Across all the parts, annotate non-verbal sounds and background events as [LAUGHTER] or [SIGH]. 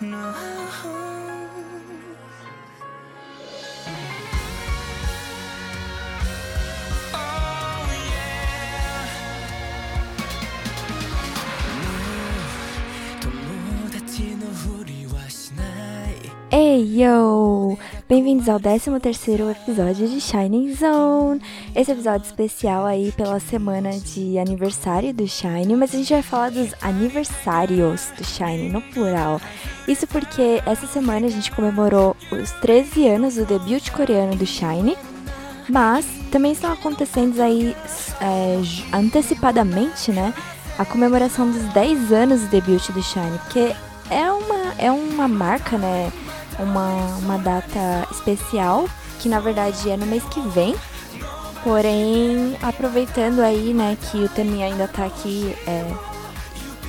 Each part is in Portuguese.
no. Oh, Bem-vindos ao 13º episódio de Shining Zone. Esse episódio especial aí pela semana de aniversário do Shine, mas a gente vai falar dos aniversários do Shine, no plural. Isso porque essa semana a gente comemorou os 13 anos do debut coreano do Shine, mas também estão acontecendo aí é, antecipadamente, né? A comemoração dos 10 anos do debut do Shine, porque é uma, é uma marca, né? Uma, uma data especial, que na verdade é no mês que vem. Porém, aproveitando aí, né, que o Teminha ainda tá aqui, é,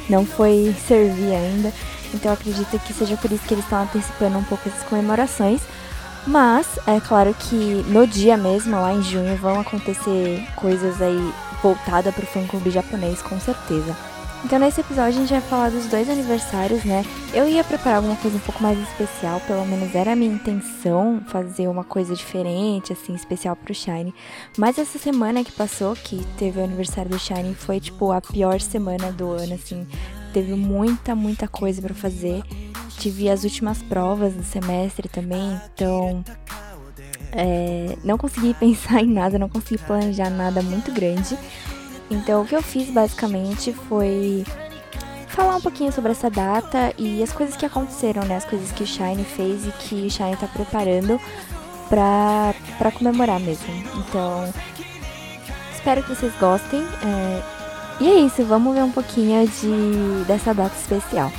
não foi servir ainda. Então acredito que seja por isso que eles estão antecipando um pouco essas comemorações. Mas é claro que no dia mesmo, lá em junho, vão acontecer coisas aí voltadas para o fã clube japonês, com certeza. Então nesse episódio a gente vai falar dos dois aniversários, né? Eu ia preparar alguma coisa um pouco mais especial, pelo menos era a minha intenção fazer uma coisa diferente, assim, especial pro Shine. Mas essa semana que passou, que teve o aniversário do Shine, foi tipo a pior semana do ano, assim. Teve muita, muita coisa para fazer. Tive as últimas provas do semestre também, então é, não consegui [LAUGHS] pensar em nada, não consegui planejar nada muito grande. Então, o que eu fiz basicamente foi falar um pouquinho sobre essa data e as coisas que aconteceram, né? As coisas que o Shine fez e que o Shine tá preparando pra, pra comemorar mesmo. Então, espero que vocês gostem. É... E é isso, vamos ver um pouquinho de, dessa data especial.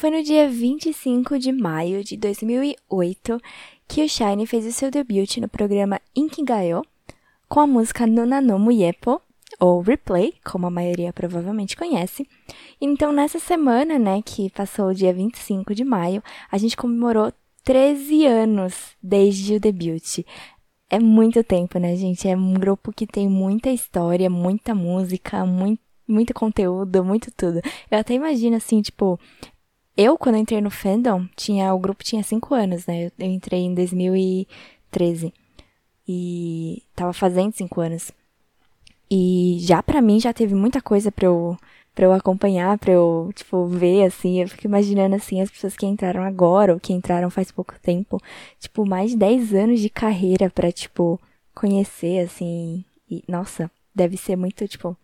Foi no dia 25 de maio de 2008 que o Shine fez o seu debut no programa Inkigayo com a música Nunanomu Yepo, ou Replay, como a maioria provavelmente conhece. Então, nessa semana, né, que passou o dia 25 de maio, a gente comemorou 13 anos desde o debut. É muito tempo, né, gente? É um grupo que tem muita história, muita música, muito, muito conteúdo, muito tudo. Eu até imagino, assim, tipo, eu, quando entrei no fandom, tinha, o grupo tinha 5 anos, né? Eu, eu, entrei em 2013. E tava fazendo 5 anos. E já para mim já teve muita coisa pra eu, pra eu acompanhar, pra eu, tipo, ver, assim. Eu fico imaginando, assim, as pessoas que entraram agora, ou que entraram faz pouco tempo. Tipo, mais de 10 anos de carreira pra, tipo, conhecer, assim. E, nossa, deve ser muito, tipo,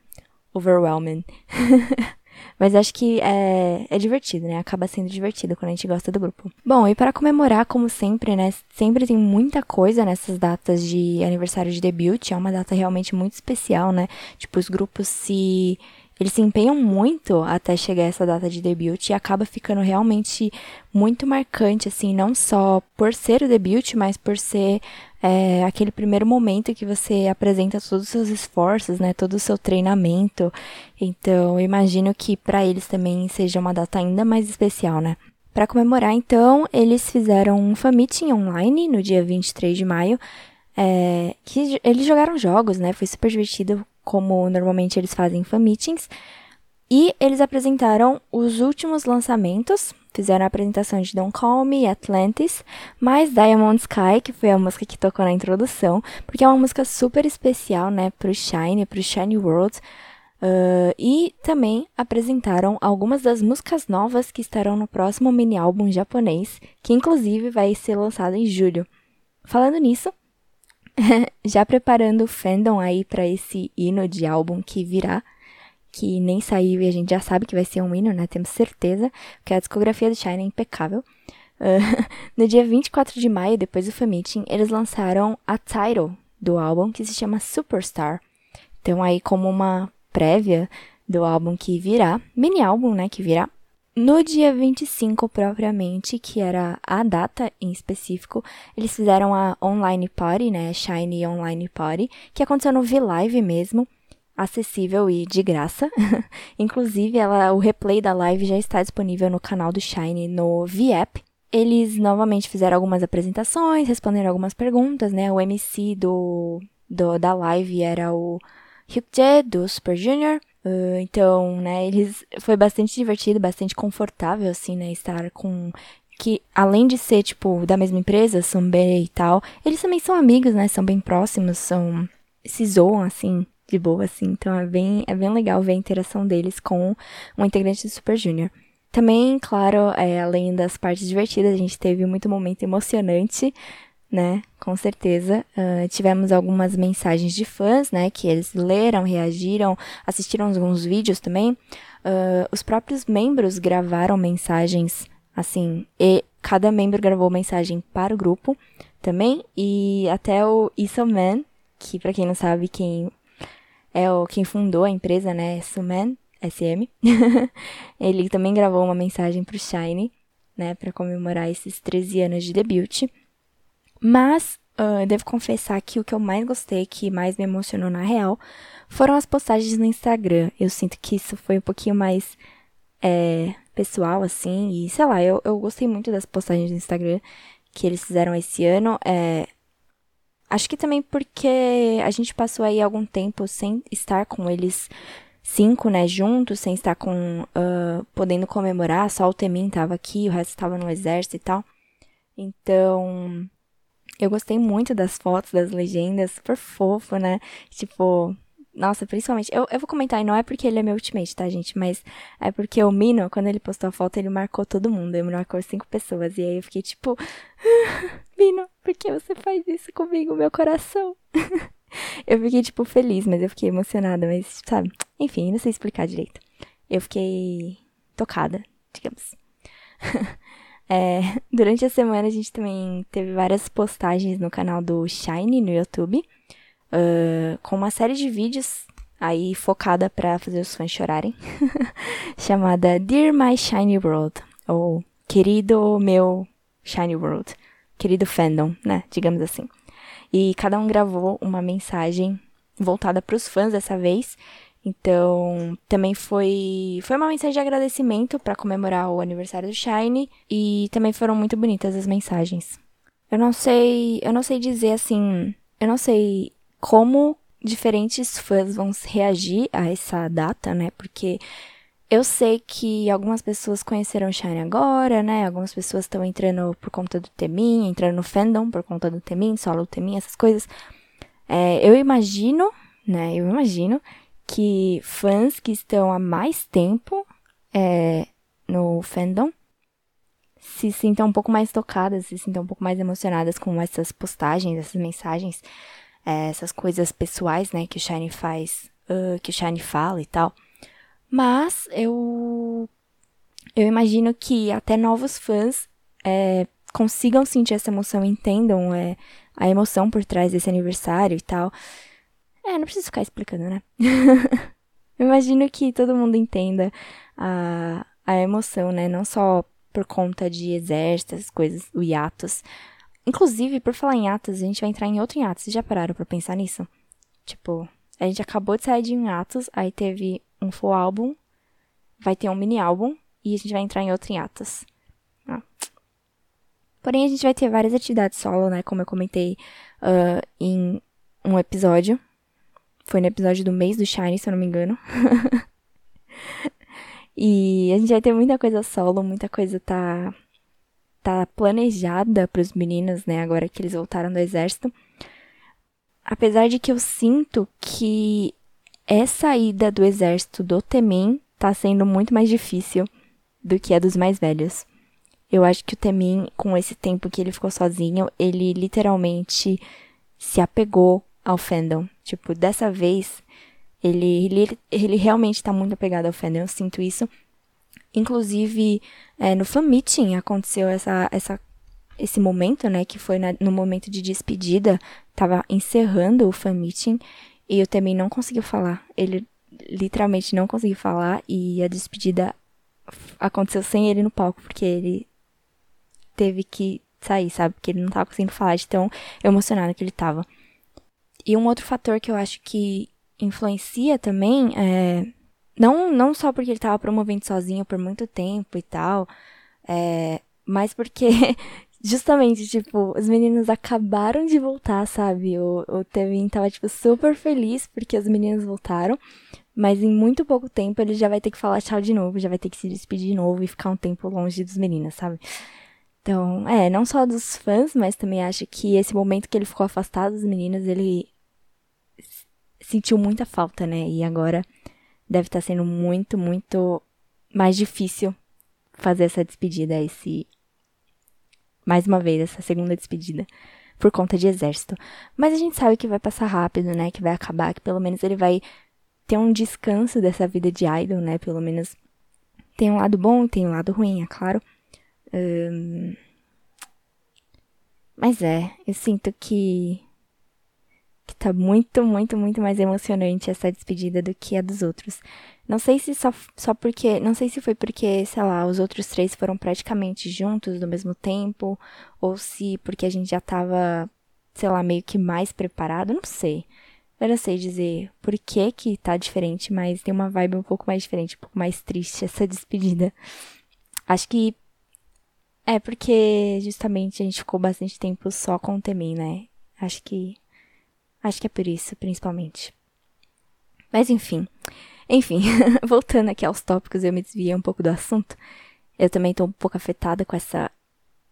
overwhelming. [LAUGHS] Mas acho que é, é divertido, né? Acaba sendo divertido quando a gente gosta do grupo. Bom, e para comemorar, como sempre, né? Sempre tem muita coisa nessas datas de aniversário de debut. É uma data realmente muito especial, né? Tipo, os grupos se eles se empenham muito até chegar essa data de debut e acaba ficando realmente muito marcante, assim, não só por ser o debut, mas por ser é, aquele primeiro momento que você apresenta todos os seus esforços, né, todo o seu treinamento. Então, eu imagino que para eles também seja uma data ainda mais especial, né? Para comemorar, então, eles fizeram um fan meeting online no dia 23 de maio, é, que eles jogaram jogos, né? Foi super divertido como normalmente eles fazem fan meetings. E eles apresentaram os últimos lançamentos, fizeram a apresentação de Don't Call Me, Atlantis, mais Diamond Sky, que foi a música que tocou na introdução, porque é uma música super especial, né, pro Shine, pro Shine World. Uh, e também apresentaram algumas das músicas novas que estarão no próximo mini álbum japonês, que inclusive vai ser lançado em julho. Falando nisso, [LAUGHS] já preparando o fandom aí para esse hino de álbum que virá, que nem saiu e a gente já sabe que vai ser um hino, né? Temos certeza, que a discografia do Shine é impecável. Uh, [LAUGHS] no dia 24 de maio, depois do fan eles lançaram a title do álbum, que se chama Superstar. Então, aí, como uma prévia do álbum que virá, mini álbum, né, que virá, no dia 25, propriamente, que era a data em específico, eles fizeram a online party, né? Shiny Online Party, que aconteceu no V-Live mesmo, acessível e de graça. [LAUGHS] Inclusive, ela, o replay da live já está disponível no canal do Shine no V-App. Eles novamente fizeram algumas apresentações, responderam algumas perguntas, né? O MC do, do da live era o Hyukjae do Super Junior. Uh, então, né, eles foi bastante divertido, bastante confortável assim, né, estar com que além de ser tipo da mesma empresa, Sunbae e tal, eles também são amigos, né, são bem próximos, são se zoam assim de boa assim. Então é bem é bem legal ver a interação deles com um integrante do Super Junior. Também, claro, é, além das partes divertidas, a gente teve muito momento emocionante né? Com certeza. Uh, tivemos algumas mensagens de fãs, né? Que eles leram, reagiram, assistiram alguns vídeos também. Uh, os próprios membros gravaram mensagens, assim, e cada membro gravou mensagem para o grupo também. E até o Isoman, que para quem não sabe, quem é o quem fundou a empresa, né? Suman, SM. [LAUGHS] ele também gravou uma mensagem pro Shine, né? Para comemorar esses 13 anos de debut. Mas uh, devo confessar que o que eu mais gostei, que mais me emocionou na real, foram as postagens no Instagram. Eu sinto que isso foi um pouquinho mais é, pessoal, assim, e sei lá, eu, eu gostei muito das postagens no Instagram que eles fizeram esse ano. É, acho que também porque a gente passou aí algum tempo sem estar com eles cinco, né, juntos, sem estar com, uh, podendo comemorar, só o Temin tava aqui, o resto tava no exército e tal. Então, eu gostei muito das fotos, das legendas, super fofo, né? Tipo, nossa, principalmente. Eu, eu vou comentar, e não é porque ele é meu ultimate, tá, gente? Mas é porque o Mino, quando ele postou a foto, ele marcou todo mundo. Ele marcou cinco pessoas. E aí eu fiquei tipo, [LAUGHS] Mino, por que você faz isso comigo, meu coração? [LAUGHS] eu fiquei, tipo, feliz, mas eu fiquei emocionada, mas, sabe? Enfim, não sei explicar direito. Eu fiquei tocada, digamos. [LAUGHS] É, [LAUGHS] durante a semana a gente também teve várias postagens no canal do Shine no YouTube, uh, com uma série de vídeos aí focada para fazer os fãs chorarem, [LAUGHS] chamada Dear My Shiny World, ou Querido Meu Shiny World, querido fandom, né, digamos assim. E cada um gravou uma mensagem voltada para os fãs dessa vez, então, também foi foi uma mensagem de agradecimento para comemorar o aniversário do Shine e também foram muito bonitas as mensagens. Eu não sei, eu não sei dizer assim, eu não sei como diferentes fãs vão reagir a essa data, né? Porque eu sei que algumas pessoas conheceram o Shine agora, né? Algumas pessoas estão entrando por conta do Temin, entrando no fandom por conta do Temin, solo Temin, essas coisas. É, eu imagino, né? Eu imagino que fãs que estão há mais tempo é, no fandom se sintam um pouco mais tocadas, se sintam um pouco mais emocionadas com essas postagens, essas mensagens, é, essas coisas pessoais, né, que o Shine faz, uh, que o Shine fala e tal. Mas eu eu imagino que até novos fãs é, consigam sentir essa emoção, entendam é, a emoção por trás desse aniversário e tal. É, não preciso ficar explicando, né? [LAUGHS] Imagino que todo mundo entenda a, a emoção, né? Não só por conta de exército, essas coisas, o hiatus. Inclusive, por falar em atos, a gente vai entrar em outro hiatus. Vocês já pararam pra pensar nisso? Tipo, a gente acabou de sair de um hiatus, aí teve um full álbum, vai ter um mini álbum, e a gente vai entrar em outro hiatus. Ah. Porém, a gente vai ter várias atividades solo, né? Como eu comentei uh, em um episódio. Foi no episódio do mês do Shine, se eu não me engano. [LAUGHS] e a gente vai ter muita coisa solo, muita coisa tá tá planejada para os meninos, né, agora que eles voltaram do exército. Apesar de que eu sinto que essa ida do exército do Temin tá sendo muito mais difícil do que a dos mais velhos. Eu acho que o Temin, com esse tempo que ele ficou sozinho, ele literalmente se apegou ao fandom. Tipo, dessa vez, ele, ele, ele realmente tá muito apegado ao fandom, eu sinto isso. Inclusive, é, no fan meeting aconteceu essa, essa, esse momento, né, que foi na, no momento de despedida, tava encerrando o fan meeting, e eu também não conseguiu falar. Ele literalmente não conseguiu falar, e a despedida aconteceu sem ele no palco, porque ele teve que sair, sabe? Porque ele não tava conseguindo falar de tão emocionado que ele tava. E um outro fator que eu acho que influencia também é. Não, não só porque ele estava promovendo sozinho por muito tempo e tal, é, mas porque [LAUGHS] justamente, tipo, os meninos acabaram de voltar, sabe? O, o Tevin tava, tipo, super feliz porque as meninas voltaram. Mas em muito pouco tempo ele já vai ter que falar tchau de novo, já vai ter que se despedir de novo e ficar um tempo longe dos meninos, sabe? Então, é, não só dos fãs, mas também acho que esse momento que ele ficou afastado dos meninos, ele sentiu muita falta, né? E agora deve estar tá sendo muito, muito mais difícil fazer essa despedida, esse mais uma vez essa segunda despedida por conta de exército. Mas a gente sabe que vai passar rápido, né? Que vai acabar, que pelo menos ele vai ter um descanso dessa vida de idol, né? Pelo menos tem um lado bom, tem um lado ruim, é claro. Mas é, eu sinto que que tá muito, muito, muito mais emocionante essa despedida do que a dos outros. Não sei se só, só porque. Não sei se foi porque, sei lá, os outros três foram praticamente juntos no mesmo tempo, ou se porque a gente já tava, sei lá, meio que mais preparado, não sei. Eu não sei dizer por que que tá diferente, mas tem uma vibe um pouco mais diferente, um pouco mais triste essa [LAUGHS] despedida. Acho que é porque justamente a gente ficou bastante tempo só com o Temin, né? Acho que acho que é por isso, principalmente. Mas enfim. Enfim, [LAUGHS] voltando aqui aos tópicos, eu me desviei um pouco do assunto. Eu também tô um pouco afetada com essa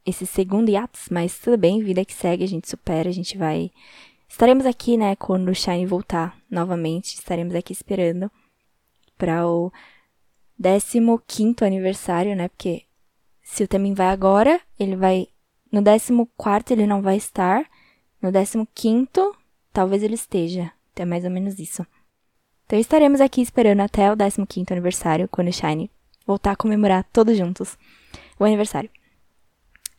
esse segundo hiatus, mas tudo bem, vida que segue, a gente supera, a gente vai Estaremos aqui, né, quando o Shine voltar novamente. Estaremos aqui esperando para o 15 aniversário, né? Porque se o Temin vai agora, ele vai. No 14 ele não vai estar. No 15, talvez ele esteja. É mais ou menos isso. Então estaremos aqui esperando até o 15 aniversário, quando o Shine voltar a comemorar todos juntos o aniversário.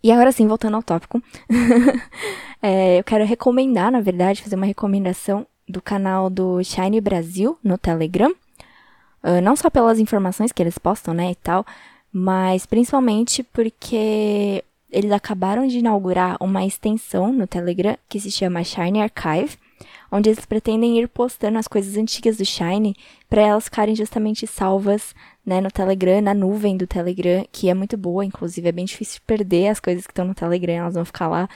E agora sim, voltando ao tópico, [LAUGHS] é, eu quero recomendar, na verdade, fazer uma recomendação do canal do Shine Brasil no Telegram. Uh, não só pelas informações que eles postam, né, e tal, mas principalmente porque eles acabaram de inaugurar uma extensão no Telegram que se chama Shine Archive, onde eles pretendem ir postando as coisas antigas do Shine para elas ficarem justamente salvas né, no Telegram, na nuvem do Telegram, que é muito boa, inclusive é bem difícil perder as coisas que estão no Telegram, elas vão ficar lá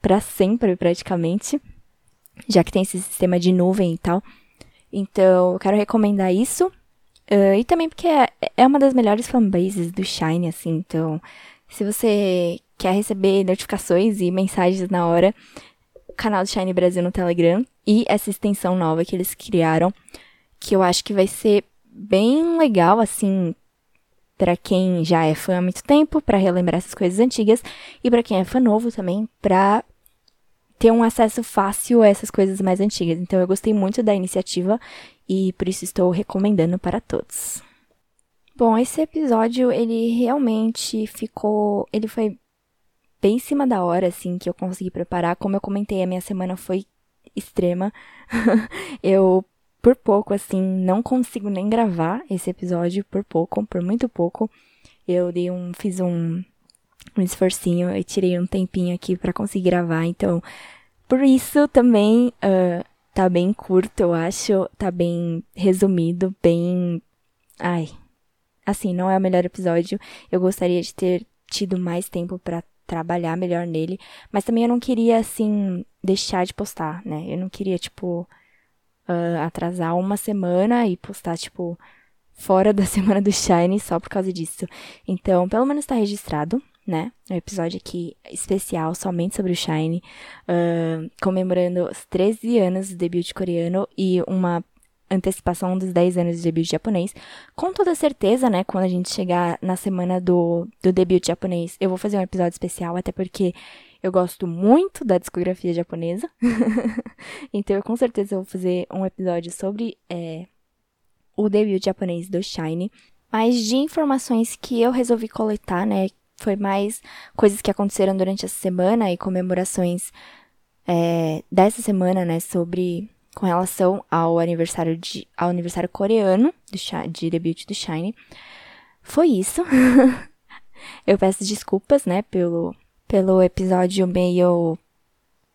para sempre praticamente, já que tem esse sistema de nuvem e tal. Então, eu quero recomendar isso. Uh, e também porque é, é uma das melhores fanbases do Shine, assim, então, se você quer receber notificações e mensagens na hora, canal do Shine Brasil no Telegram e essa extensão nova que eles criaram, que eu acho que vai ser bem legal, assim, para quem já é fã há muito tempo, para relembrar essas coisas antigas, e para quem é fã novo também, para ter um acesso fácil a essas coisas mais antigas. Então eu gostei muito da iniciativa e por isso estou recomendando para todos. Bom, esse episódio ele realmente ficou, ele foi bem em cima da hora, assim, que eu consegui preparar. Como eu comentei, a minha semana foi extrema. [LAUGHS] eu, por pouco, assim, não consigo nem gravar esse episódio, por pouco, por muito pouco. Eu dei um, fiz um, um esforcinho e tirei um tempinho aqui para conseguir gravar. Então, por isso também uh, tá bem curto, eu acho. Tá bem resumido, bem. Ai. Assim, não é o melhor episódio. Eu gostaria de ter tido mais tempo para trabalhar melhor nele. Mas também eu não queria, assim, deixar de postar, né? Eu não queria, tipo, uh, atrasar uma semana e postar, tipo, fora da [LAUGHS] semana do Shine só por causa disso. Então, pelo menos tá registrado, né? Um episódio aqui especial somente sobre o Shine, uh, comemorando os 13 anos do debut coreano e uma antecipação dos 10 anos de debut japonês. Com toda certeza, né, quando a gente chegar na semana do, do debut japonês, eu vou fazer um episódio especial, até porque eu gosto muito da discografia japonesa. [LAUGHS] então, eu com certeza vou fazer um episódio sobre é, o debut japonês do Shine. Mas de informações que eu resolvi coletar, né, foi mais coisas que aconteceram durante essa semana e comemorações é, dessa semana, né, sobre com relação ao aniversário de ao aniversário coreano do, de debut do Shine. Foi isso. [LAUGHS] eu peço desculpas, né, pelo pelo episódio meio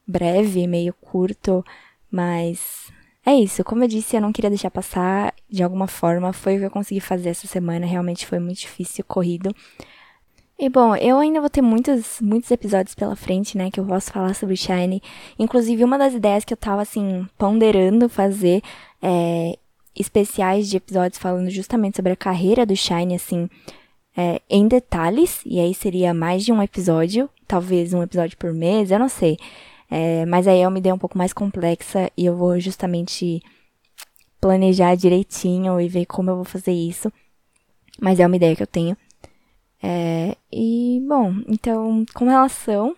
breve, meio curto, mas é isso. Como eu disse, eu não queria deixar passar de alguma forma. Foi o que eu consegui fazer essa semana. Realmente foi muito difícil, corrido. E bom, eu ainda vou ter muitos, muitos episódios pela frente, né, que eu posso falar sobre Shine. Inclusive, uma das ideias que eu tava, assim, ponderando fazer é especiais de episódios falando justamente sobre a carreira do Shine, assim, é, em detalhes. E aí seria mais de um episódio, talvez um episódio por mês, eu não sei. É, mas aí é uma ideia um pouco mais complexa e eu vou justamente planejar direitinho e ver como eu vou fazer isso. Mas é uma ideia que eu tenho. É, e, bom, então, com relação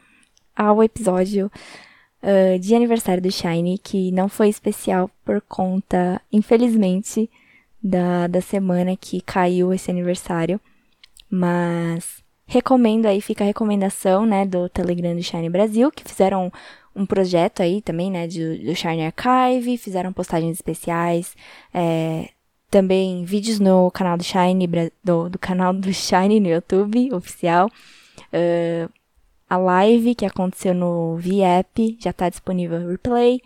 ao episódio uh, de aniversário do Shine, que não foi especial por conta, infelizmente, da, da semana que caiu esse aniversário, mas recomendo aí, fica a recomendação, né, do Telegram do Shine Brasil, que fizeram um projeto aí também, né, do, do Shine Archive, fizeram postagens especiais, é, também vídeos no canal do Shine, do, do canal do Shine no YouTube, oficial. Uh, a live que aconteceu no VApp já está disponível no replay.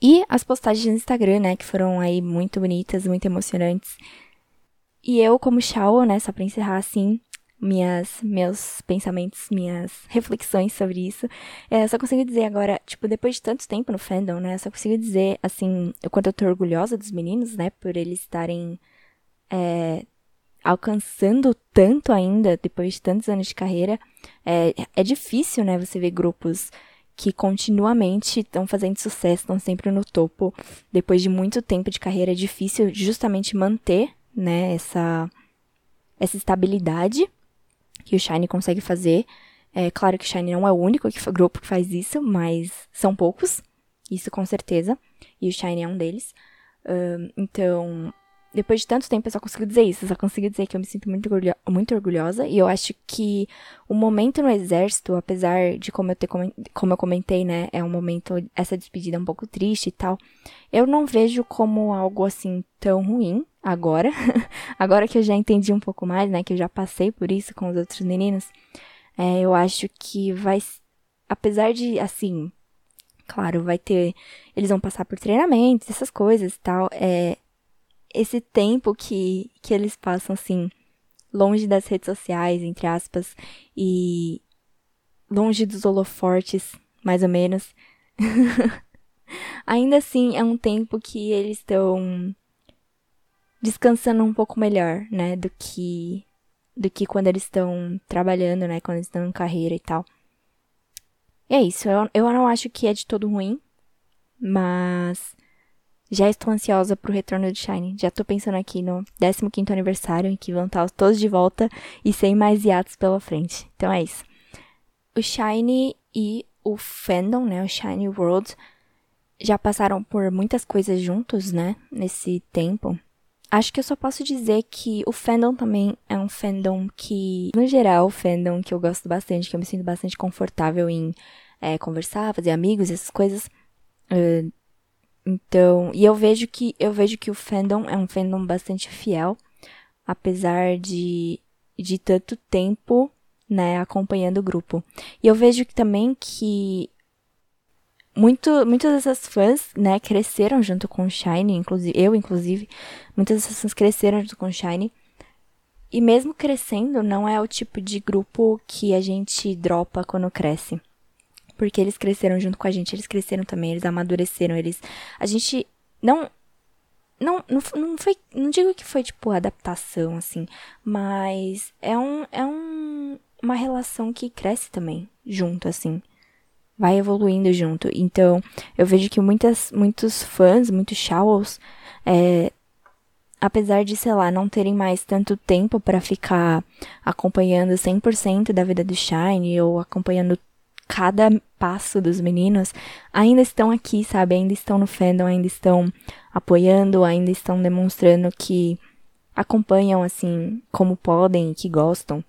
E as postagens no Instagram, né, que foram aí muito bonitas, muito emocionantes. E eu, como Shao, né, só pra encerrar assim, minhas, meus pensamentos, minhas reflexões sobre isso. É, só consigo dizer agora, tipo, depois de tanto tempo no fandom, né? Só consigo dizer, assim, o quanto eu tô orgulhosa dos meninos, né? Por eles estarem é, alcançando tanto ainda, depois de tantos anos de carreira. É, é difícil, né? Você ver grupos que continuamente estão fazendo sucesso, estão sempre no topo. Depois de muito tempo de carreira, é difícil justamente manter, né? Essa, essa estabilidade que o Shine consegue fazer. É claro que o Shine não é o único que, grupo que faz isso, mas são poucos, isso com certeza, e o Shine é um deles. Uh, então, depois de tanto tempo eu só consigo dizer isso, eu só consigo dizer que eu me sinto muito, orgulho muito orgulhosa, e eu acho que o momento no exército, apesar de como eu, ter, como eu comentei, né, é um momento, essa despedida é um pouco triste e tal, eu não vejo como algo assim tão ruim, agora, [LAUGHS] agora que eu já entendi um pouco mais, né, que eu já passei por isso com os outros meninos, é, eu acho que vai, apesar de, assim, claro, vai ter, eles vão passar por treinamentos, essas coisas e tal, é, esse tempo que, que eles passam, assim, longe das redes sociais, entre aspas, e longe dos holofortes, mais ou menos, [LAUGHS] ainda assim é um tempo que eles estão descansando um pouco melhor, né, do que do que quando eles estão trabalhando, né, quando eles estão em carreira e tal. E é isso, eu, eu não acho que é de todo ruim, mas já estou ansiosa pro retorno do Shine. Já tô pensando aqui no 15º aniversário, em que vão estar todos de volta e sem mais hiatos pela frente. Então é isso. O Shine e o fandom, né, o Shine World, já passaram por muitas coisas juntos, né, nesse tempo acho que eu só posso dizer que o fandom também é um fandom que, no geral, fandom que eu gosto bastante, que eu me sinto bastante confortável em é, conversar, fazer amigos, essas coisas. Uh, então, e eu vejo que eu vejo que o fandom é um fandom bastante fiel, apesar de de tanto tempo, né, acompanhando o grupo. E eu vejo que também que muito, muitas dessas fãs, né, cresceram junto com o Shine, inclusive, eu, inclusive, muitas dessas fãs cresceram junto com o Shine. E mesmo crescendo, não é o tipo de grupo que a gente dropa quando cresce. Porque eles cresceram junto com a gente, eles cresceram também, eles amadureceram, eles. A gente não. Não, não, não foi. Não digo que foi, tipo, adaptação, assim. Mas é um. É um, uma relação que cresce também, junto, assim vai evoluindo junto. Então, eu vejo que muitas, muitos fãs, muitos Showls, é, apesar de, sei lá, não terem mais tanto tempo para ficar acompanhando 100% da vida do Shine ou acompanhando cada passo dos meninos, ainda estão aqui, sabe? Ainda estão no fandom, ainda estão apoiando, ainda estão demonstrando que acompanham assim como podem, que gostam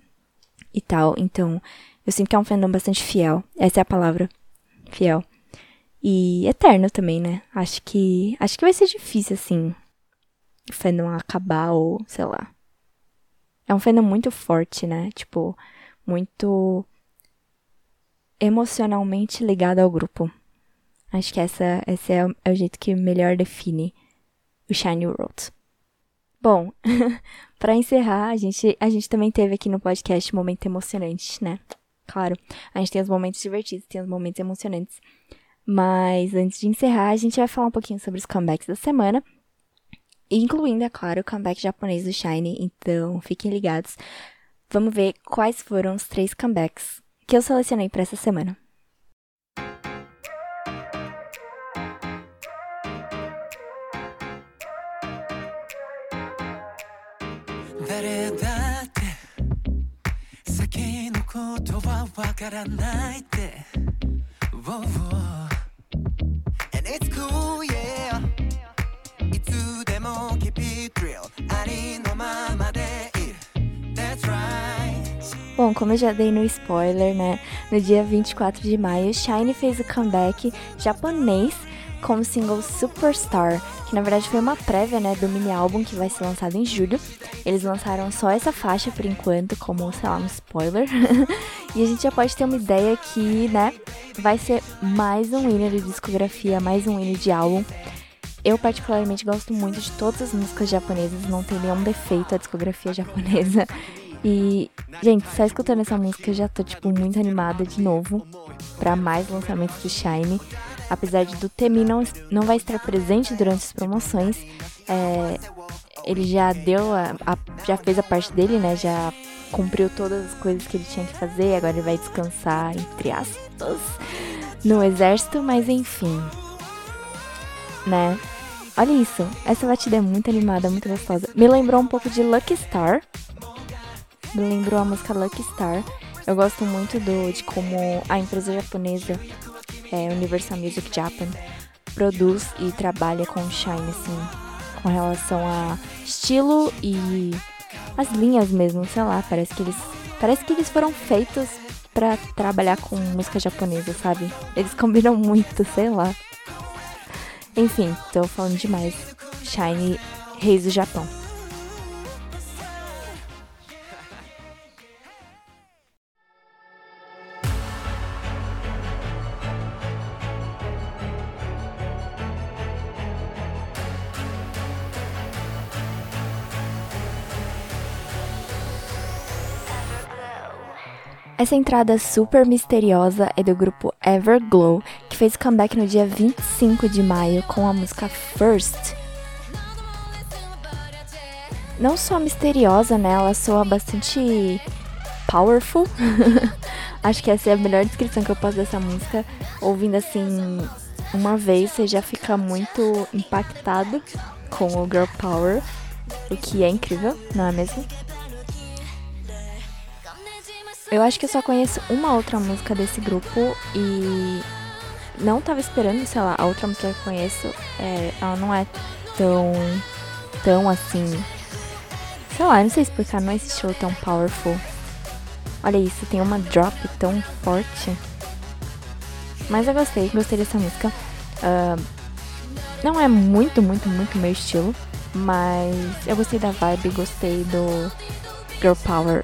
e tal. Então, eu sinto que é um fandom bastante fiel. Essa é a palavra fiel. E eterno também, né? Acho que. Acho que vai ser difícil, assim. O fandom acabar ou, sei lá. É um fandom muito forte, né? Tipo, muito emocionalmente ligado ao grupo. Acho que essa, esse é, é o jeito que melhor define o Shiny World. Bom, [LAUGHS] para encerrar, a gente, a gente também teve aqui no podcast momento emocionante, né? Claro, a gente tem os momentos divertidos, tem os momentos emocionantes. Mas antes de encerrar, a gente vai falar um pouquinho sobre os comebacks da semana. Incluindo, é claro, o comeback japonês do Shine. Então, fiquem ligados. Vamos ver quais foram os três comebacks que eu selecionei para essa semana. わからないって Whoa, whoa. And it's cool, yeah いつでも keep it real ありのままでいる That's right Bom, como eu já dei no spoiler, né? No dia 24 de maio, Shine fez o comeback japonês com o single Superstar, que na verdade foi uma prévia, né, do mini álbum que vai ser lançado em julho. Eles lançaram só essa faixa por enquanto, como, sei lá, um spoiler. [LAUGHS] e a gente já pode ter uma ideia que, né, vai ser mais um hino de discografia, mais um hino de álbum. Eu particularmente gosto muito de todas as músicas japonesas, não tem nenhum defeito a discografia japonesa. E, gente, só escutando essa música eu já tô, tipo, muito animada de novo para mais lançamentos do Shine apesar de do Temi não, não vai estar presente durante as promoções, é, ele já deu a, a, já fez a parte dele, né? Já cumpriu todas as coisas que ele tinha que fazer, agora ele vai descansar, entre aspas, no exército, mas enfim. Né? Olha isso, essa batida é muito animada, muito gostosa. Me lembrou um pouco de Lucky Star. Me lembrou a música Lucky Star. Eu gosto muito do, de como a empresa japonesa é, Universal Music Japan produz e trabalha com Shine, assim, com relação a estilo e as linhas mesmo, sei lá, parece que eles parece que eles foram feitos para trabalhar com música japonesa, sabe? Eles [LAUGHS] combinam muito, sei lá. Enfim, tô falando demais. Shine, Reis do Japão. Essa entrada super misteriosa é do grupo Everglow, que fez comeback no dia 25 de maio com a música First. Não só misteriosa, né? Ela soa bastante powerful. [LAUGHS] Acho que essa é a melhor descrição que eu posso dessa música. Ouvindo assim uma vez, você já fica muito impactado com o Girl Power, o que é incrível, não é mesmo? Eu acho que eu só conheço uma outra música desse grupo e não tava esperando, sei lá, a outra música que eu conheço, é, ela não é tão, tão assim, sei lá, não sei explicar, não é esse show tão powerful. Olha isso, tem uma drop tão forte. Mas eu gostei, gostei dessa música. Uh, não é muito, muito, muito meu estilo, mas eu gostei da vibe, gostei do girl power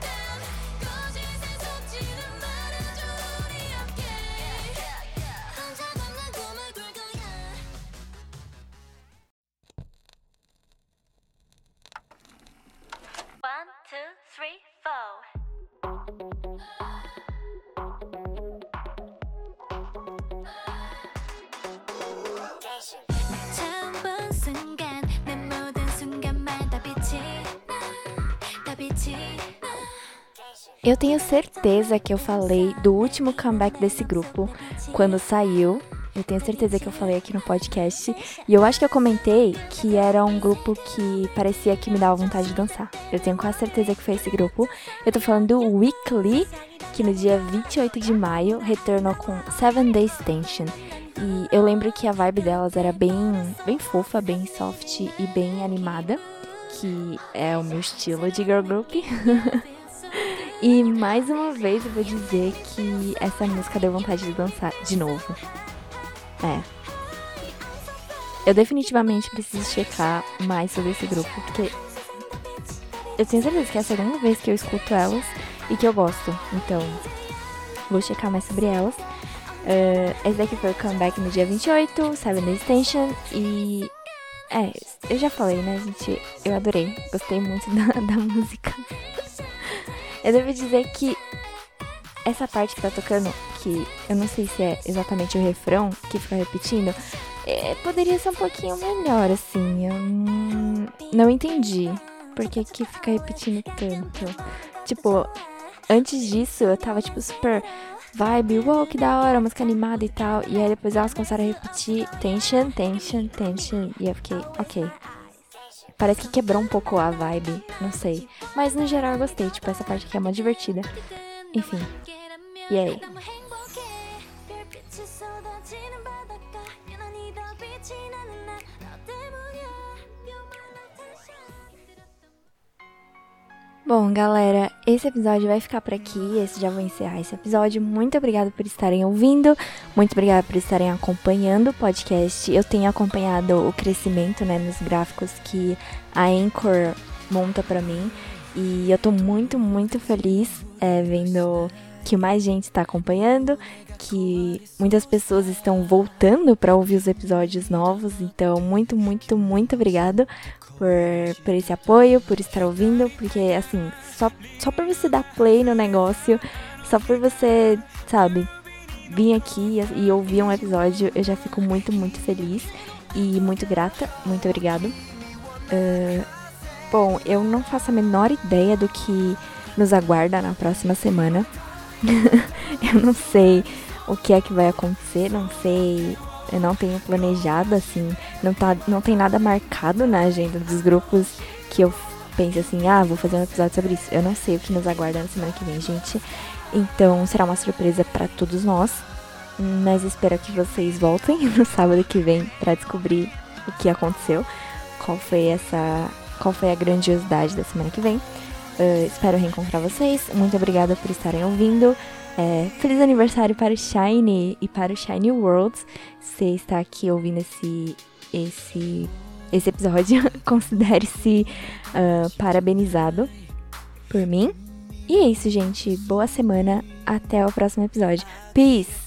Eu tenho certeza que eu falei do último comeback desse grupo quando saiu. Eu tenho certeza que eu falei aqui no podcast. E eu acho que eu comentei que era um grupo que parecia que me dava vontade de dançar. Eu tenho quase certeza que foi esse grupo. Eu tô falando do Weekly, que no dia 28 de maio retornou com Seven Days Tension. E eu lembro que a vibe delas era bem, bem fofa, bem soft e bem animada, que é o meu estilo de girl group. [LAUGHS] E mais uma vez eu vou dizer que essa música deu vontade de dançar de novo. É. Eu definitivamente preciso checar mais sobre esse grupo, porque eu tenho certeza que é a segunda vez que eu escuto elas e que eu gosto. Então, vou checar mais sobre elas. Uh, esse daqui foi o comeback no dia 28, Seven Station, e É, eu já falei, né, gente? Eu adorei. Gostei muito [LAUGHS] da, da música. Eu devo dizer que essa parte que tá tocando, que eu não sei se é exatamente o refrão que fica repetindo, é, poderia ser um pouquinho melhor, assim. Eu não, entendi por que, que fica repetindo tanto. Tipo, antes disso eu tava, tipo, super vibe, uou, que da hora, música animada e tal. E aí depois elas começaram a repetir tension, tension, tension. E eu fiquei, ok. Parece que quebrou um pouco a vibe, não sei. Mas no geral eu gostei, tipo, essa parte aqui é uma divertida. Enfim. E aí? Bom, galera, esse episódio vai ficar por aqui. Esse já vou encerrar esse episódio. Muito obrigada por estarem ouvindo. Muito obrigada por estarem acompanhando o podcast. Eu tenho acompanhado o crescimento, né, nos gráficos que a Anchor monta para mim. E eu tô muito, muito feliz é, vendo que mais gente está acompanhando, que muitas pessoas estão voltando para ouvir os episódios novos. Então, muito, muito, muito obrigado por, por esse apoio, por estar ouvindo, porque assim, só, só por você dar play no negócio, só por você, sabe, vir aqui e, e ouvir um episódio, eu já fico muito, muito feliz e muito grata. Muito obrigado. Uh, bom, eu não faço a menor ideia do que nos aguarda na próxima semana. [LAUGHS] eu não sei o que é que vai acontecer, não sei eu não tenho planejado, assim, não, tá, não tem nada marcado na agenda dos grupos que eu pense assim, ah, vou fazer um episódio sobre isso. Eu não sei o que nos aguarda na semana que vem, gente. Então será uma surpresa para todos nós. Mas espero que vocês voltem [LAUGHS] no sábado que vem para descobrir o que aconteceu, qual foi essa, qual foi a grandiosidade da semana que vem. Uh, espero reencontrar vocês. Muito obrigada por estarem ouvindo. É, feliz aniversário para o Shine e para o Shine Worlds. Você está aqui ouvindo esse, esse, esse episódio, [LAUGHS] considere-se uh, parabenizado por mim. E é isso, gente. Boa semana. Até o próximo episódio. Peace!